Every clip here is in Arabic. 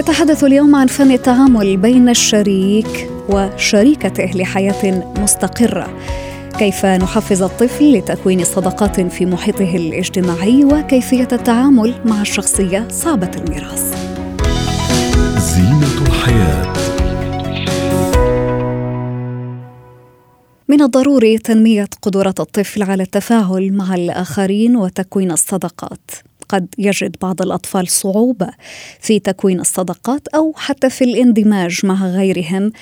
نتحدث اليوم عن فن التعامل بين الشريك وشريكته لحياه مستقرة. كيف نحفز الطفل لتكوين صداقات في محيطه الاجتماعي وكيفية التعامل مع الشخصية صعبة الميراث؟ زينة الحياة. من الضروري تنمية قدرات الطفل على التفاعل مع الآخرين وتكوين الصداقات. قد يجد بعض الأطفال صعوبة في تكوين الصداقات أو حتى في الاندماج مع غيرهم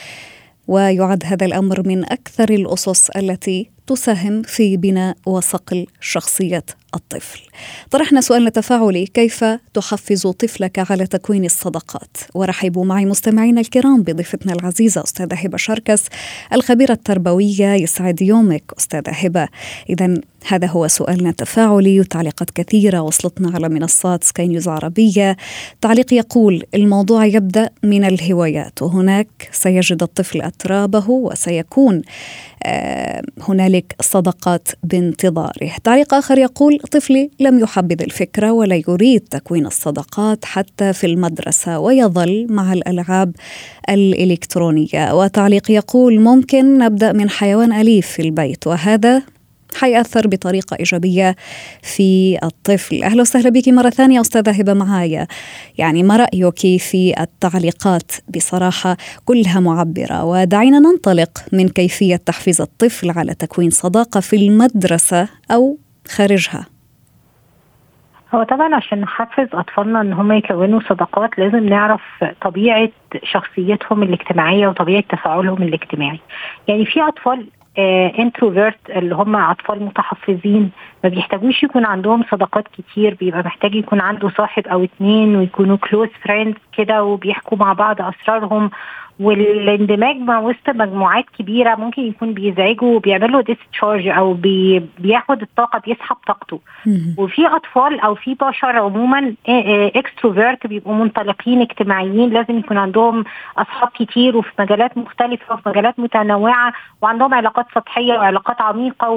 ويعد هذا الأمر من أكثر الأسس التي تساهم في بناء وصقل شخصية الطفل. طرحنا سؤالنا التفاعلي كيف تحفز طفلك على تكوين الصداقات؟ ورحبوا معي مستمعينا الكرام بضيفتنا العزيزة أستاذة هبة شركس الخبيرة التربوية يسعد يومك أستاذة هبة. اذا هذا هو سؤالنا التفاعلي وتعليقات كثيرة وصلتنا على منصات سكاي نيوز عربية تعليق يقول الموضوع يبدأ من الهوايات وهناك سيجد الطفل أترابه وسيكون آه هنالك صداقات بانتظاره تعليق آخر يقول طفلي لم يحبذ الفكرة ولا يريد تكوين الصداقات حتى في المدرسة ويظل مع الألعاب الإلكترونية. وتعليق يقول ممكن نبدأ من حيوان أليف في البيت وهذا حيأثر بطريقة إيجابية في الطفل. أهلا وسهلا بك مرة ثانية أستاذة هبة معايا. يعني ما رأيك في التعليقات؟ بصراحة كلها معبرة. ودعينا ننطلق من كيفية تحفيز الطفل على تكوين صداقة في المدرسة أو خارجها. هو طبعا عشان نحفز أطفالنا إن هم يكونوا صداقات لازم نعرف طبيعة شخصيتهم الاجتماعية وطبيعة تفاعلهم الاجتماعي. يعني في أطفال introvert اللي هم أطفال متحفظين ما بيحتاجوش يكون عندهم صداقات كتير بيبقى محتاج يكون عنده صاحب أو اتنين ويكونوا close friends كده وبيحكوا مع بعض أسرارهم. والاندماج مع وسط مجموعات كبيرة ممكن يكون بيزعجه وبيعمل discharge أو بي بياخد الطاقة بيسحب طاقته. وفي أطفال أو في بشر عموما extrovert بيبقوا منطلقين اجتماعيين لازم يكون عندهم أصحاب كتير وفي مجالات مختلفة وفي مجالات متنوعة وعندهم علاقات سطحية وعلاقات عميقة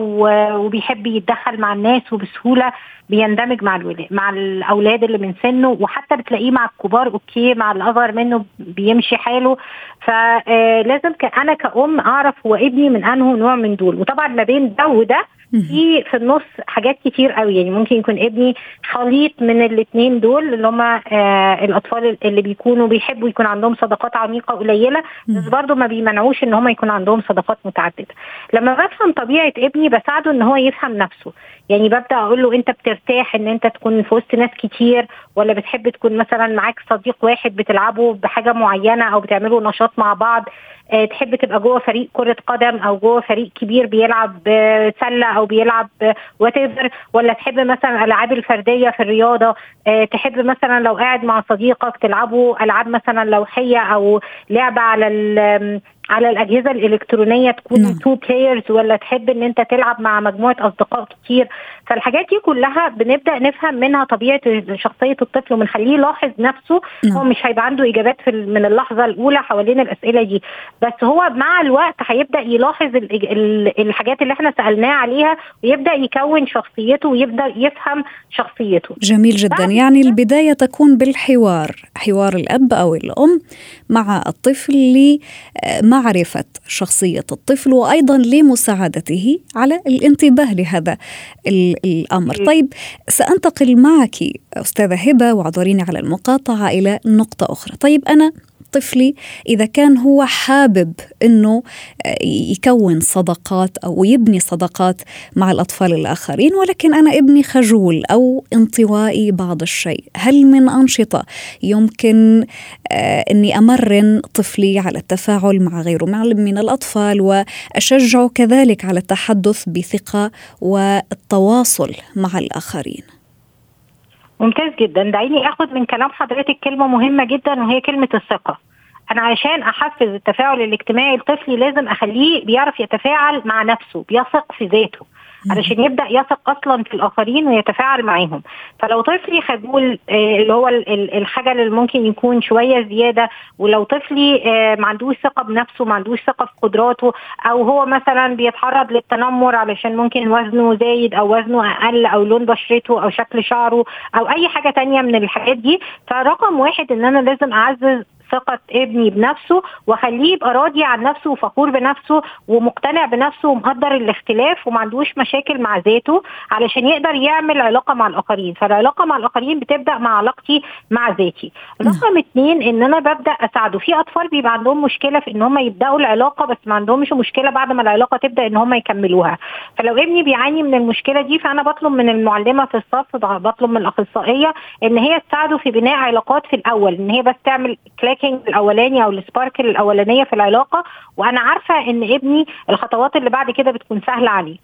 وبيحب يتدخل مع الناس وبسهولة بيندمج مع الولاد مع الأولاد اللي من سنه. وحتى بتلاقيه مع الكبار okay مع الأصغر منه بيمشي حاله. فلازم أنا كأم أعرف هو ابني من انه نوع من دول. وطبعا ما بين ده وده في في النص حاجات كتير قوي. يعني ممكن يكون ابني خليط من الاثنين دول اللي هم آه الأطفال اللي بيكونوا بيحبوا يكون عندهم صداقات عميقة قليله بس برضه ما بيمنعوش إن هم يكون عندهم صداقات متعددة. لما بفهم طبيعة ابني بساعده إن هو يفهم نفسه. يعني ببدأ أقول له أنت بترتاح إن أنت تكون في وسط ناس كتير ولا بتحب تكون مثلا معاك صديق واحد بتلعبوا بحاجة معينة أو بتعملوا نشاط مع بعض أه تحب تبقى جوه فريق كرة قدم أو جوه فريق كبير بيلعب سلة أو بيلعب وات ولا تحب مثلا الالعاب الفردية في الرياضة؟ أه تحب مثلا لو قاعد مع صديقك تلعبوا ألعاب مثلا لوحية أو لعبة على على الأجهزة الإلكترونية تكون نعم. two players ولا تحب إن أنت تلعب مع مجموعة أصدقاء كتير؟ فالحاجات دي كلها بنبدأ نفهم منها طبيعة شخصية الطفل وبنخليه يلاحظ نفسه. نعم. هو مش هيبقى عنده إجابات في من اللحظة الأولى حوالين الأسئلة دي. بس هو مع الوقت هيبدأ يلاحظ الحاجات اللي إحنا سالناه عليها ويبدأ يكون شخصيته ويبدأ يفهم شخصيته. جميل جدا. يعني البداية تكون بالحوار حوار الأب أو الأم مع الطفل لمعرفه شخصية الطفل وأيضا لمساعدته على الانتباه لهذا الأمر. طيب سأنتقل معك أستاذة هبة واعذريني على المقاطعة إلى نقطة أخرى. طيب أنا طفلي إذا كان هو حابب إنه آه، يكون صداقات أو يبني صداقات مع الأطفال الآخرين ولكن أنا ابني خجول أو انطوائي بعض الشيء. هل من أنشطة يمكن آه، إني أمرن طفلي على التفاعل مع غيره من الأطفال وأشجعه كذلك على التحدث بثقة والتواصل مع الآخرين؟ ممتاز جدا. دعيني آخد من كلام حضرتك كلمة مهمة جدا وهي كلمة الثقة. أنا عشان أحفز التفاعل الاجتماعي لطفلي لازم أخليه بيعرف يتفاعل مع نفسه بيثق في ذاته. علشان يبدأ يثق أصلا في الآخرين ويتفاعل معاهم. فلو طفلي خجول آه، اللي هو الخجل اللي ممكن يكون شوية زيادة ولو طفلي آه، ما عندوش ثقة بنفسه ما عندوش ثقة في قدراته أو هو مثلا بيتعرض للتنمر علشان ممكن وزنه زايد أو وزنه أقل أو لون بشرته أو شكل شعره أو أي حاجة تانية من الحاجات دي فرقم واحد إن أنا لازم أعزز ثقة ابني بنفسه واخليه يبقى راضي عن نفسه وفخور بنفسه ومقتنع بنفسه ومقدر الاختلاف وما عندوش مشاكل مع ذاته علشان يقدر يعمل علاقة مع الآخرين. فالعلاقة مع الآخرين بتبدأ مع علاقتي مع ذاتي. رقم اثنين إن أنا ببدأ أساعده. في أطفال بيبقى عندهم مشكلة في إن هم يبدأوا العلاقة بس ما عندهمش مشكلة بعد ما العلاقة تبدأ إن هم يكملوها. فلو ابني بيعاني من المشكلة دي فأنا بطلب من المعلمة في الصف بطلب من الأخصائية إن هي تساعده في بناء علاقات في الأول إن هي بس تعمل كلاك الهاكينج الأولاني أو ال sparkle الأولانية في العلاقة وأنا عارفة إن ابني الخطوات اللي بعد كده بتكون سهلة عليه.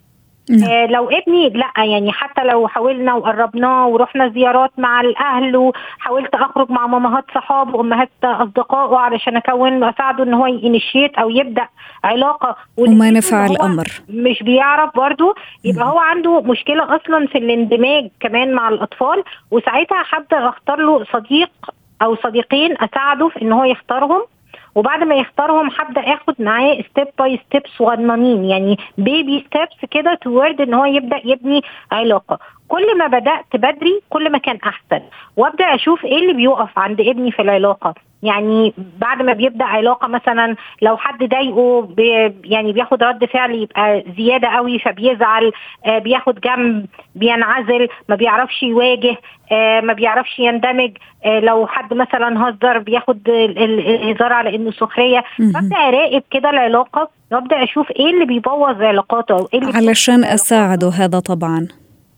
نعم. آه لو ابني لأ يعني حتى لو حاولنا وقربناه ورحنا زيارات مع الأهل وحاولت أخرج مع مامهات صحابه وامهات أصدقائه علشان أكون اساعده إن هو ي initiate أو يبدأ علاقة وما نفع الأمر. مش بيعرف برضه يبقى هو عنده مشكلة أصلا في الاندماج كمان مع الأطفال وساعتها هبدا أختار له صديق أو صديقين أساعده في إن هو يختارهم. وبعد ما يختارهم هبدأ آخد معاه step by step صغننين يعني baby steps كده toward إن هو يبدأ يبني علاقة. كل ما بدأت بدري كل ما كان أحسن. وأبدأ أشوف إيه اللي بيقف عند ابني في العلاقة. يعني بعد ما بيبدأ علاقة مثلا لو حد ضايقه بي يعني بياخد رد فعل يبقى زيادة قوي فبيزعل آه بياخد جنب بينعزل ما بيعرفش يواجه آه ما بيعرفش يندمج آه لو حد مثلا هزر بياخد الهزار على إنه سخرية. ببدا أراقب كده العلاقة وأبدأ أشوف إيه اللي بيبوظ علاقاته إيه اللي علشان أساعده هذا طبعا.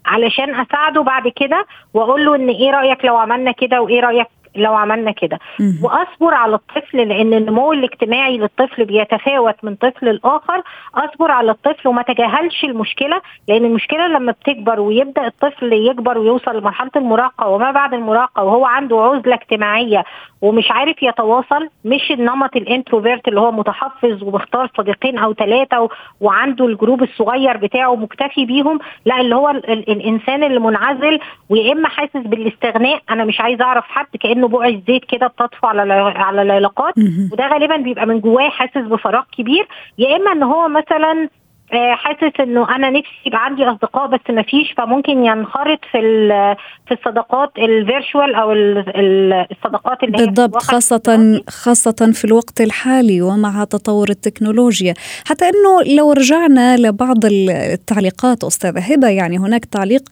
علشان أساعده بعد كده واقول له إن إيه رأيك لو عملنا كده وإيه رأيك لو عملنا كده. وأصبر على الطفل لأن النمو الاجتماعي للطفل بيتفاوت من طفل لآخر. أصبر على الطفل وما تجاهلش المشكلة لأن المشكلة لما بتكبر ويبدأ الطفل يكبر ويوصل لمرحلة المراهقة وما بعد المراهقة وهو عنده عزلة اجتماعية ومش عارف يتواصل مش النمط ال introvert اللي هو متحفظ وبيختار صديقين أو ثلاثة وعنده ال group الصغير بتاعه مكتفي بيهم لا اللي هو الإنسان اللي منعزل ويا إما حاسس بالإستغناء أنا مش عايز أعرف حد كانه بقع زيت كده بتطفو على على العلاقات وده غالبا بيبقى من جواه حاسس بفراغ كبير يا إما إن هو مثلا حاسس إنه أنا نفسي يبقى عندي أصدقاء بس ما فيش فممكن ينخرط في في الصداقات الفيرشوال أو الصداقات اللي بالضبط خاصة خاصة في الوقت الحالي ومع تطور التكنولوجيا. حتى إنه لو رجعنا لبعض التعليقات أستاذة هبة يعني هناك تعليق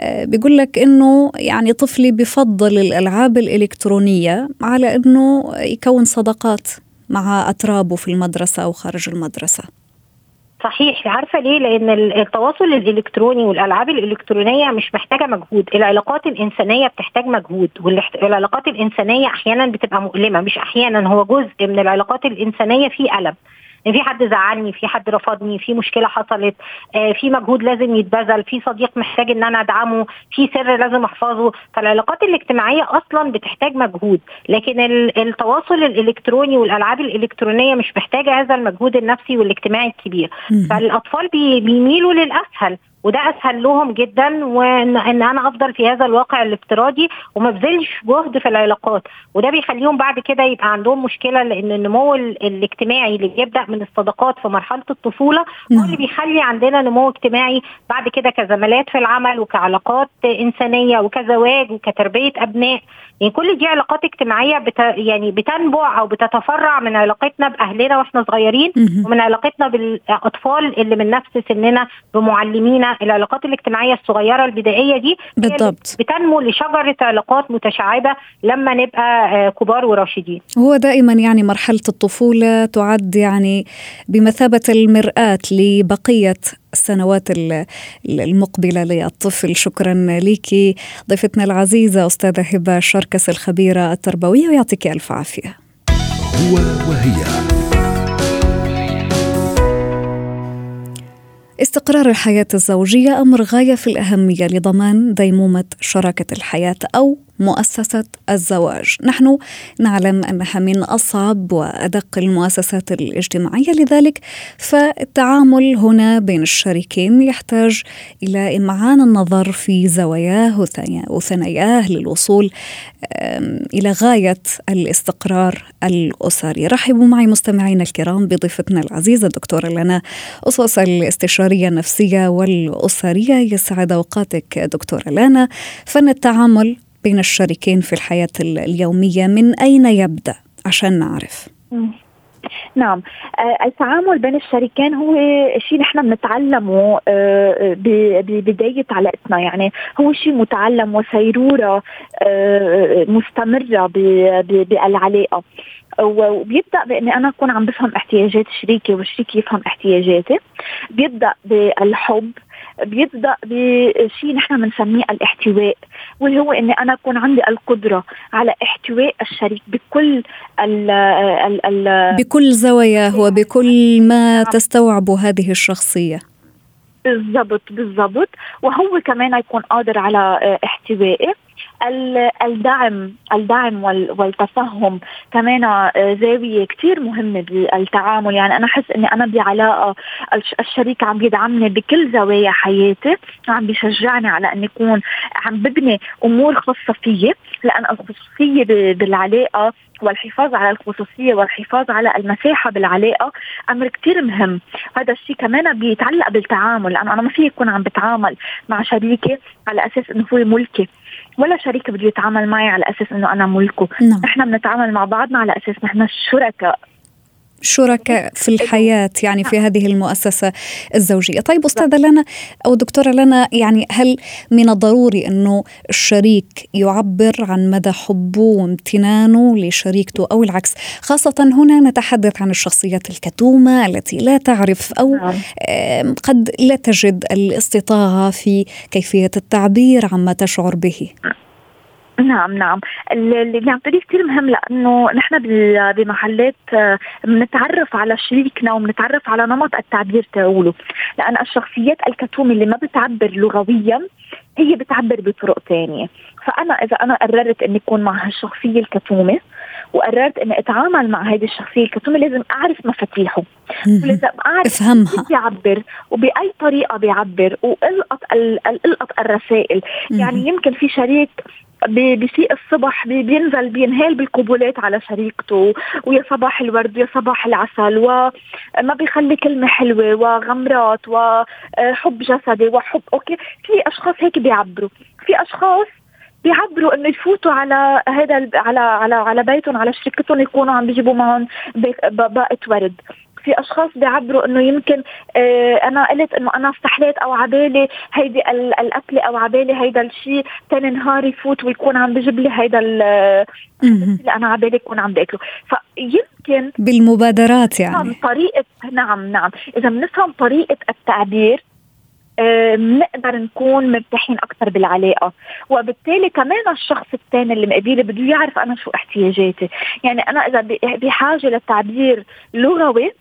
آه، بيقول لك إنه يعني طفلي بفضل الألعاب الإلكترونية على إنه يكون صداقات مع أترابه في المدرسة أو خارج المدرسة. صحيح. عارفة ليه؟ لأن التواصل الإلكتروني والألعاب الإلكترونية مش محتاجة مجهود. العلاقات الإنسانية بتحتاج مجهود والعلاقات الإنسانية أحيانا بتبقى مؤلمة مش أحيانا. هو جزء من العلاقات الإنسانية فيه ألم. إن في حد زعلني في حد رفضني في مشكلة حصلت آه، في مجهود لازم يتبذل في صديق محتاج إن أنا أدعمه في سر لازم أحفظه. فالعلاقات الاجتماعية أصلا بتحتاج مجهود لكن التواصل الإلكتروني والألعاب الإلكترونية مش محتاجة هذا المجهود النفسي والاجتماعي الكبير. فالأطفال بيميلوا للأسهل. وده أسهل لهم جدا وان إن أنا أفضل في هذا الواقع الافتراضي وما بذلش جهد في العلاقات وده بيخليهم بعد كده يبقى عندهم مشكلة لأن النمو الاجتماعي اللي بيبدأ من الصداقات في مرحلة الطفولة هو اللي نعم. بيخلي عندنا نمو اجتماعي بعد كده كزمالات في العمل وكعلاقات إنسانية وكزواج وكتربية أبناء يعني كل دي علاقات اجتماعية بت يعني بتنبع أو بتتفرع من علاقتنا بأهلنا وإحنا صغيرين ومن علاقتنا بالأطفال اللي من نفس سننا بمعلمينا. العلاقات الاجتماعية الصغيرة البدائية دي بالضبط. بتنمو لشجرة علاقات متشعبة لما نبقى آه، كبار وراشدين. هو دائما يعني مرحلة الطفولة تعد يعني بمثابة المرآة لبقية السنوات المقبلة للطفل. شكرا لك ضيفتنا العزيزة أستاذة هبة شركس الخبيرة التربوية ويعطيك ألف عافية. هو وهي. استقرار الحياة الزوجية أمر غاية في الأهمية لضمان ديمومة شراكة الحياة أو مؤسسة الزواج. نحن نعلم أنها من أصعب وأدق المؤسسات الاجتماعية لذلك فالتعامل هنا بين الشريكين يحتاج إلى إمعان النظر في زواياه وثناياه للوصول إلى غاية الاستقرار الأسري. رحبوا معي مستمعينا الكرام بضيفتنا العزيزة الدكتورة لنا أسس الاستشارية النفسية والأسرية. يسعد أوقاتك دكتورة لنا. فن التعامل بين الشريكين في الحياة اليومية من أين يبدأ؟ عشان نعرف. نعم. آه، التعامل بين الشريكين هو شيء نحن بنتعلمه آه، ببداية علاقتنا. يعني هو شيء متعلم وسيرورة آه، مستمرة بالعلاقة. وبيبدأ باني أنا أكون عم بفهم احتياجات شريكي وشريكي يفهم احتياجاتي. بيبدأ بالحب. بيبدأ بشيء نحن بنسميه الاحتواء واللي هو إني أنا أكون عندي القدرة على احتواء الشريك بكل ال ال ال بكل زواياه وبكل ما تستوعبه هذه الشخصية. بالضبط بالضبط. وهو كمان يكون قادر على احتوائي الدعم الدعم والتفهم كمان آه، زاوية كثير مهمة بالتعامل. يعني أنا أحس إني أنا بعلاقة الشريك عم يدعمني بكل زوايا حياتي عم بيشجعني على إني أكون عم ببني أمور خاصة فيي لأن الخصوصية بالعلاقة والحفاظ على الخصوصية والحفاظ على المساحة بالعلاقة أمر كثير مهم. هذا الشيء كمان بيتعلق بالتعامل لأنه أنا ما في يكون عم بتعامل مع شريكي على أساس إنه هو ملكي. ولا شريك بده يتعامل معي على أساس إنه أنا ملكه نعم. نحن بنتعامل مع بعضنا على أساس نحن شركاء شركاء في الحياة يعني في هذه المؤسسة الزوجية. طيب أستاذة لنا أو دكتورة لنا يعني هل من الضروري أنه الشريك يعبر عن مدى حبه وامتنانه لشريكته أو العكس؟ خاصة هنا نتحدث عن الشخصيات الكتومة التي لا تعرف أو نعم. قد لا تجد الاستطاعة في كيفية التعبير عما تشعر به. نعم نعم. اللي بنعتبره كثير مهم لأنه نحن بمحلات آه، بنتعرف على شريكنا وبنتعرف على نمط التعبير تاعوله. لأن الشخصيات الكتومة اللي ما بتعبر لغويا هي بتعبر بطرق ثانية فأنا إذا أنا قررت إني أكون مع هالشخصية الكتومة وقررت إني أتعامل مع هذه الشخصية الكتومة لازم أعرف مفاتيحه. ولازم أعرف أفهمها. بيعبر وبأي طريقة بيعبر وإلقط إلقط الرسائل. يعني يمكن في شريك بيسيء الصبح بينزل بينهال بالقبولات على شريكته ويا صباح الورد ويا صباح العسل وما بيخلي كلمة حلوة وغمرات وحب جسدي وحب أوكي؟ في أشخاص هيك بيعبروا في أشخاص بيعبروا إنه يفوتوا على هذا على على على بيتهم على شركتهم يكونوا عم بيجيبوا معهم باقة ورد. في أشخاص بيعبروا إنه يمكن آه أنا قلت إنه أنا استحليت أو عبالي هيدي الأكلة أو عبالي هيدا الشيء ثاني نهار يفوت ويكون عم بجيب لي هيدا اللي أنا عبالي يكون عم بأكله. فيمكن بالمبادرات يعني. طريقه نعم نعم. إذا بنفهم طريقة التعبير بنقدر نكون مرتاحين أكثر بالعلاقة. وبالتالي كمان الشخص الثاني اللي مقابلي بده يعرف أنا شو احتياجاتي. يعني أنا إذا بحاجة لتعبير لغوي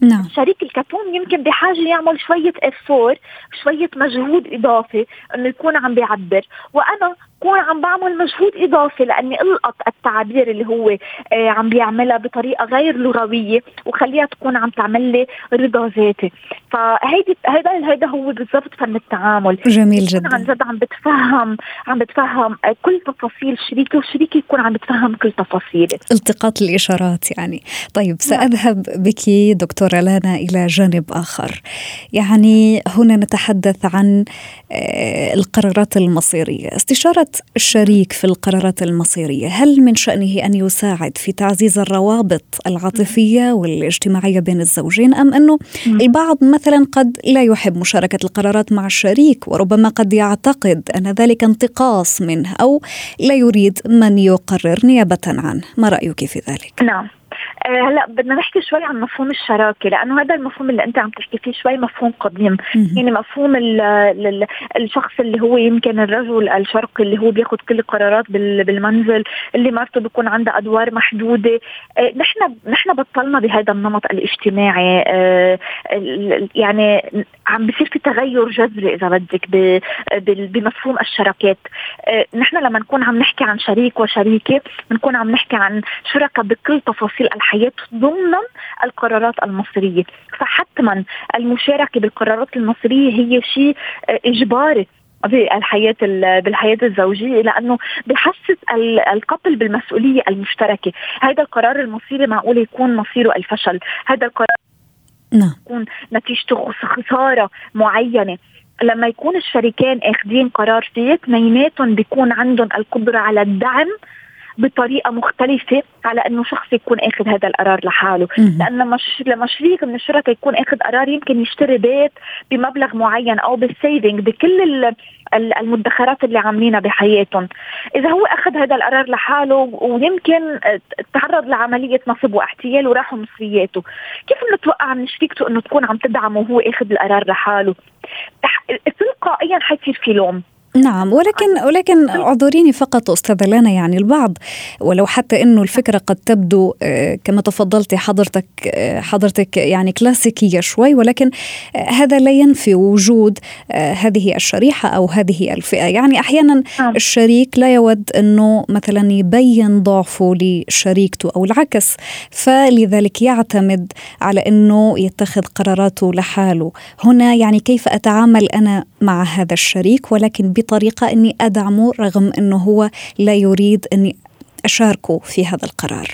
نعم. الشريك الكتوم يمكن بحاجة يعمل شوية افور شوية مجهود إضافي إنه يكون عم بيعبر. وأنا كون عم بعمل مجهود إضافي لأني ألقط التعابير اللي هو آه عم بيعملها بطريقة غير لغوية وخليها تكون عم تعمل لي رضا ذاتي. فهيدي هيدا هيدا هو بالضبط فن التعامل. جميل جدا. عن جد عم بتفهم عم بتفهم كل تفاصيل شريكي وشريكي يكون عم بتفهم كل تفاصيلي. التقاط الإشارات يعني. طيب نعم. سأذهب بك دكتور دكتورة لانا إلى جانب آخر. يعني هنا نتحدث عن آه، القرارات المصيرية. استشارة الشريك في القرارات المصيرية هل من شأنه أن يساعد في تعزيز الروابط العاطفية والاجتماعية بين الزوجين أم أنه البعض مثلا قد لا يحب مشاركة القرارات مع الشريك وربما قد يعتقد أن ذلك انتقاص منه أو لا يريد من يقرر نيابة عنه؟ ما رأيك في ذلك؟ نعم. هلا بدنا نحكي شوي عن مفهوم الشراكة لأنه هذا المفهوم اللي أنت عم تحكي فيه شوي مفهوم قديم. يعني مفهوم ال ال الشخص اللي هو يمكن الرجل الشرقي اللي هو بياخذ كل القرارات بالمنزل اللي مرته بيكون عندها أدوار محدودة. آه، نحن نحن بطلنا بهذا النمط الاجتماعي. آه، يعني عم بصير في تغير جذري إذا بدك بمفهوم الشراكات. نحن لما نكون عم نحكي عن شريك وشريكة بنكون عم نحكي عن شركاء بكل تفاصيل الحياة ضمن القرارات المصيرية. فحتما المشاركة بالقرارات المصيرية هي شيء إجباري بالحياة بالحياة الزوجية لأنه بحسس القتل بالمسؤولية المشتركة. هذا القرار المصيري معقول يكون مصيره الفشل. هذا القرار نعم. يكون نتيجته خسارة معينة. لما يكون الشريكين أخذين قرار فيه اثنيناتهم بيكون عندهم القدرة على الدعم بطريقة مختلفة على إنه شخص يكون آخذ هذا القرار لحاله. لأن لما لما شريك من الشركاء يكون آخذ قرار يمكن يشتري بيت بمبلغ معين أو بالسيفنج بكل المدخرات اللي عاملينها بحياتهم. إذا هو أخذ هذا القرار لحاله ويمكن تعرض لعملية نصب واحتيال وراحوا مصرياته كيف بنتوقع من شريكته إنه تكون عم تدعمه وهو آخذ القرار لحاله؟ تلقائيا حيصير في لوم. نعم ولكن ولكن اعذريني فقط استاذه لانا يعني البعض ولو حتى إنه الفكرة قد تبدو آه، كما تفضلتي حضرتك آه، حضرتك يعني كلاسيكية شوي ولكن آه، هذا لا ينفي وجود هذه الشريحة أو هذه الفئة. يعني أحيانا نعم. الشريك لا يود إنه مثلا يبين ضعفه لشريكته أو العكس فلذلك يعتمد على إنه يتخذ قراراته لحاله. هنا يعني كيف أتعامل أنا مع هذا الشريك ولكن بطريقة أني أدعمه رغم أنه هو لا يريد أني أشاركه في هذا القرار.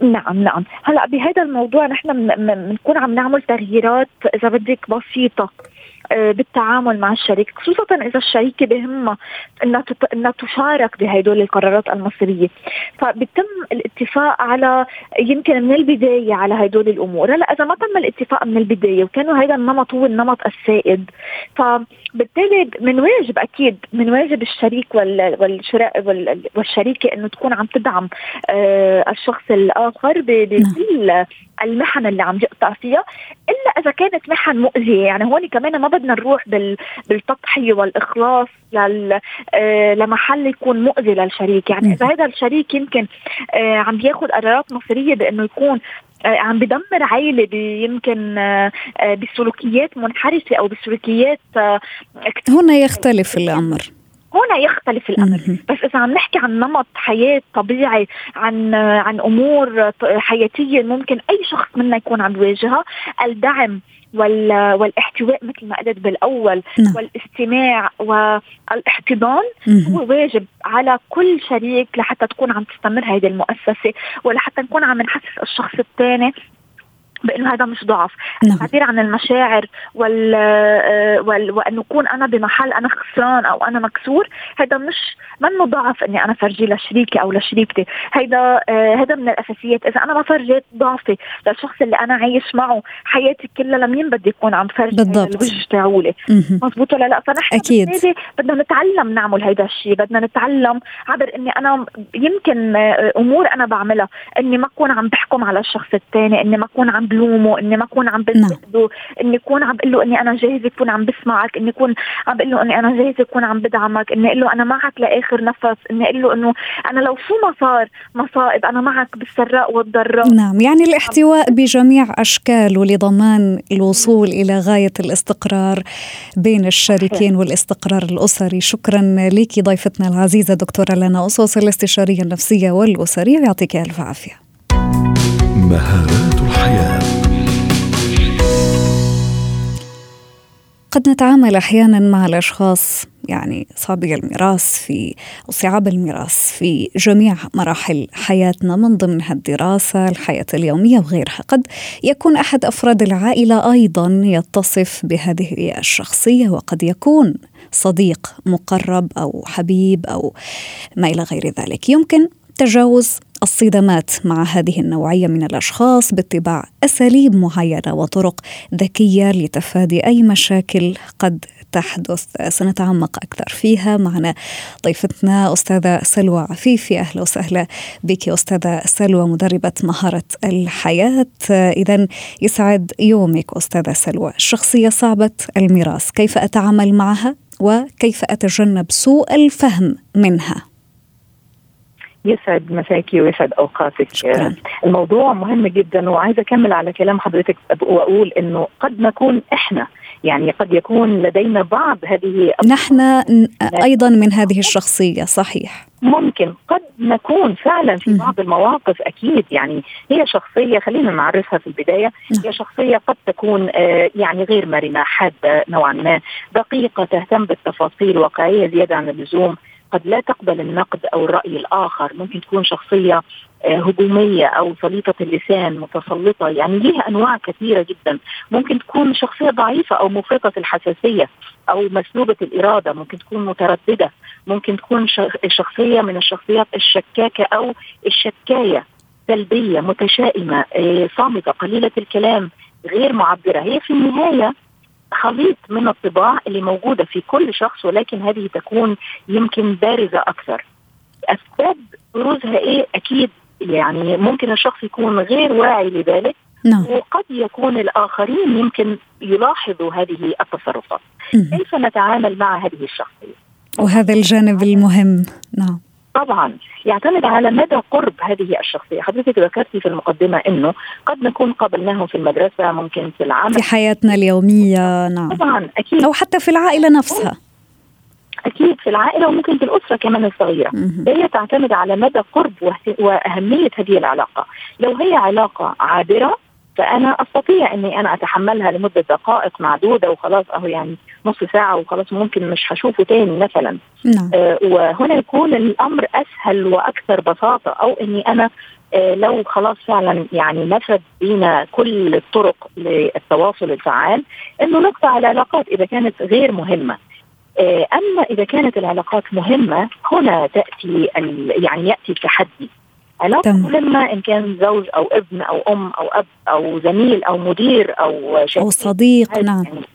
نعم نعم. هلأ بهذا الموضوع نحن بنكون عم نعمل تغييرات إذا بدك بسيطة. بالتعامل مع الشريك خصوصا إذا الشريكه بهمها إنها إنها تشارك بهدول القرارات المصيرية فبيتم الاتفاق على يمكن من البداية على هدول الأمور هلأ إذا ما تم الاتفاق من البداية وكانوا هذا النمط هو النمط السائد فبالتالي من واجب أكيد من واجب الشريك والشراء والشريكة إنه تكون عم تدعم آه، الشخص الآخر بكل نعم. المحن اللي عم يقطع فيها إلا إذا كانت محن مؤذية. يعني هون كمان ما بدنا نروح بال بالتضحية والإخلاص لل آه لمحل يكون مؤذي للشريك. يعني إذا هذا الشريك يمكن آه عم بياخذ قرارات مصيرية بإنه يكون آه، عم بدمر عائلة يمكن آه، آه، بسلوكيات منحرفة أو بسلوكيات هنا يختلف الأمر. هنا يختلف الأمر. بس إذا عم نحكي عن نمط حياة طبيعي عن عن أمور حياتية ممكن أي شخص منا يكون عم يواجهها الدعم والاحتواء مثل ما قلت بالأول نعم. والاستماع والاحتضان هو واجب على كل شريك لحتى تكون عم تستمر هذه المؤسسة ولحتى نكون عم نحسس الشخص الثاني بأنه هذا مش ضعف. نعم. التعبير عن المشاعر وال, آه، وال... وأن أكون أنا بمحل أنا خسران أو أنا مكسور هذا مش منه ضعف إني أنا فرجيه لشريكي أو لشريكتي. هذا آه هذا من الأساسيات. إذا أنا ما فرجيت ضعفي. للشخص اللي أنا عايش معه حياتي كلها لمين بدي اكون عم فرجي. بالضبط. الوجه تاعولي. مزبوط ولا لا؟ فنحن أكيد. بدنا نتعلم نعمل هذا الشيء بدنا نتعلم عبر إني أنا يمكن آه، أمور أنا بعملها. إني ما أكون عم بحكم على الشخص الثاني إني ما أكون عم بلومه إني ما اكون عم نعم. بنتقده إني اكون عم بقول له إني أنا جاهزة اكون عم بسمعك إني اكون عم بقول له إني أنا جاهزة اكون عم بدعمك إني أقول له أنا معك لآخر نفس إني أقول له إنه أنا لو شو ما صار مصائب أنا معك بالسراء والضراء. نعم يعني الاحتواء بجميع اشكاله لضمان الوصول إلى غاية الاستقرار بين الشريكين والاستقرار الأسري. شكرا لك ضيفتنا العزيزة دكتورة لنا أصوص الاستشارية النفسية والأسرية يعطيك ألف عافية. مهارات الحياة. قد نتعامل أحيانا مع الأشخاص يعني صابي الميراث في صعاب الميراث في جميع مراحل حياتنا من ضمنها الدراسة الحياة اليومية وغيرها. قد يكون أحد أفراد العائلة أيضا يتصف بهذه الشخصية وقد يكون صديق مقرب أو حبيب أو ما إلى غير ذلك. يمكن تجاوز الصدمات مع هذه النوعية من الأشخاص باتباع أساليب معينة وطرق ذكية لتفادي أي مشاكل قد تحدث. سنتعمق أكثر فيها معنا ضيفتنا أستاذة سلوى عفيفي. أهلا وسهلا بك أستاذة سلوى مدربة مهارة الحياة. إذا يسعد يومك أستاذة سلوى. الشخصية صعبة الميراث كيف أتعامل معها؟ وكيف أتجنب سوء الفهم منها؟ يسعد مساكي ويسعد أوقاتك. شكرا. الموضوع مهم جدا وعايزة أكمل على كلام حضرتك وأقول إنه قد نكون إحنا يعني قد يكون لدينا بعض هذه نحن أيضا من هذه الشخصية صحيح. ممكن. قد نكون فعلا في بعض المواقف أكيد. يعني هي شخصية خلينا نعرفها في البداية هي شخصية قد تكون آه، يعني غير مرنة حادة نوعا ما دقيقة تهتم بالتفاصيل واقعية زيادة عن اللزوم. قد لا تقبل النقد أو الرأي الآخر. ممكن تكون شخصية آه، هجومية أو سليطة اللسان متسلطة. يعني ليها أنواع كثيرة جدا. ممكن تكون شخصية ضعيفة أو مفرطة الحساسية أو مسلوبه الإرادة. ممكن تكون مترددة. ممكن تكون شخصية من الشخصيات الشكاكة أو الشكاية سلبية متشائمة آه، صامتة قليلة الكلام غير معبرة. هي في النهاية خليط من الطباع اللي موجودة في كل شخص ولكن هذه تكون يمكن بارزة أكثر. أسباب بروزها إيه؟ أكيد يعني ممكن الشخص يكون غير واعي لذلك نعم. وقد يكون الآخرين يمكن يلاحظوا هذه التصرفات. كيف نتعامل مع هذه الشخصية؟ وهذا الجانب المهم. نعم. طبعا يعتمد على مدى قرب هذه الشخصية. حضرتك ذكرتي في المقدمة أنه قد نكون قابلناهم في المدرسة ممكن في العمل. في حياتنا اليومية نعم. طبعا أكيد. أو حتى في العائلة نفسها. أكيد في العائلة وممكن في الأسرة كمان الصغيرة. هي تعتمد على مدى قرب وأهمية هذه العلاقة. لو هي علاقة عابرة فأنا أستطيع إني أنا أتحملها لمدة دقائق معدودة وخلاص أهو يعني نص ساعة وخلاص ممكن مش هشوفه تاني مثلا. نعم. آه وهنا يكون الأمر أسهل وأكثر بساطة أو إني أنا آه لو خلاص فعلا يعني نفذ بينا كل الطرق للتواصل الفعال إنه نقطع العلاقات إذا كانت غير مهمة. آه أما إذا كانت العلاقات مهمة هنا تأتي يعني يأتي التحدي. علاقة مهمة إن كان زوج أو ابن أو أم أو أب أو زميل أو مدير أو أو صديق نعم. يعني.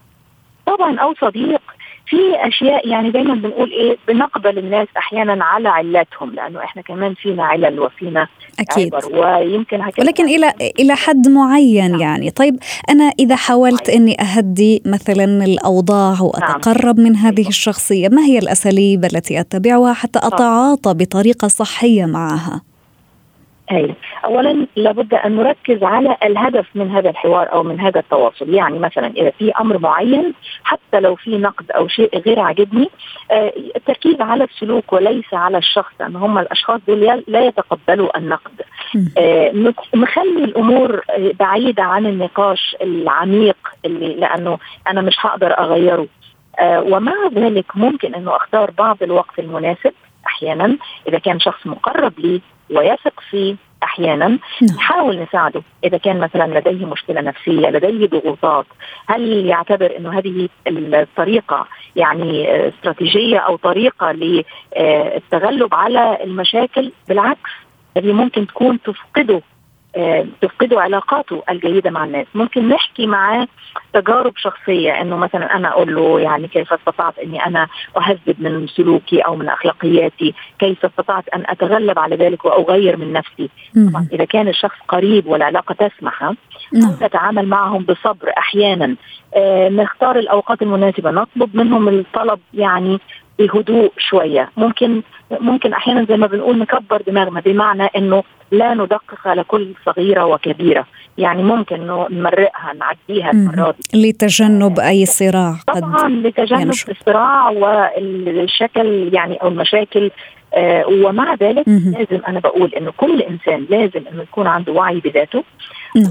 طبعا أو صديق. في أشياء يعني دايما بنقول إيه بنقبل الناس أحيانا على علاتهم لأنه إحنا كمان فينا علل وفينا أكيد. ويمكن ولكن إلى إلى حد معين نعم. يعني. طيب أنا إذا حاولت إني أهدي مثلا الأوضاع نعم. وأتقرب من هذه الشخصية ما هي الأساليب التي أتبعها حتى أتعاطى بطريقة صحية معها؟ أي. أولا لابد أن نركز على الهدف من هذا الحوار أو من هذا التواصل. يعني مثلا إذا في أمر معين حتى لو في نقد أو شيء غير عاجبني آه التركيز على السلوك وليس على الشخص لأن هم الأشخاص دول لا يتقبلوا النقد. آه نخلي الأمور بعيدة عن النقاش العميق اللي لأنه أنا مش هقدر أغيره. آه ومع ذلك ممكن أنه أختار بعض الوقت المناسب أحيانا إذا كان شخص مقرب لي ويثق فيه أحيانا. نحاول نعم. نساعده إذا كان مثلا لديه مشكلة نفسية لديه ضغوطات. هل يعتبر إنه هذه الطريقة يعني استراتيجية أو طريقة للتغلب على المشاكل؟ بالعكس هذه ممكن تكون تفقده تفقدوا علاقاته الجيدة مع الناس. ممكن نحكي معاه تجارب شخصية إنه مثلا أنا أقول له يعني كيف استطعت إني أنا أهذب من سلوكي أو من أخلاقياتي؟ كيف استطعت أن أتغلب على ذلك وأغير من نفسي؟ طبعا إذا كان الشخص قريب والعلاقة تسمح نعم. نتعامل معهم بصبر أحيانا. آه نختار الأوقات المناسبة نطلب منهم الطلب يعني بهدوء شوية ممكن ممكن أحيانا زي ما بنقول نكبر دماغنا بمعنى إنه لا ندقق على كل صغيرة وكبيرة يعني ممكن نمرقها نعديها المرة دي لتجنب أي صراع طبعا لتجنب ينشر. الصراع والشكل يعني أو المشاكل آه ومع ذلك مم. لازم أنا بقول إنه كل إنسان لازم إنه يكون عنده وعي بذاته.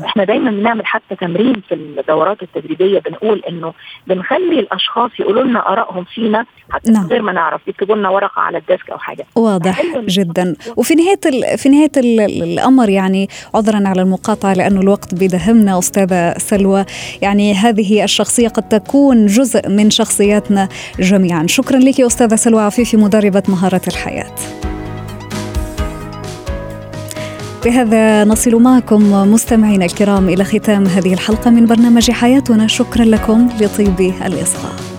إحنا دايما بنعمل حتى تمرين في الدورات التدريبية بنقول إنه بنخلي الأشخاص يقولوا لنا آرائهم فينا حتى نعم. غير ما نعرف يكتبوا لنا ورقة على الديسك أو حاجة. واضح جدا. وفي نهاية ال... في نهاية ال... الأمر يعني عذرا على المقاطعة لأنه الوقت بيدهمنا أستاذة سلوى. يعني هذه الشخصية قد تكون جزء من شخصياتنا جميعا. شكرا لك أستاذة سلوى عفيفي مدربة مهارات الحياة. بهذا نصل معكم مستمعينا الكرام إلى ختام هذه الحلقة من برنامج حياتنا. شكرا لكم لطيب الإصغاء.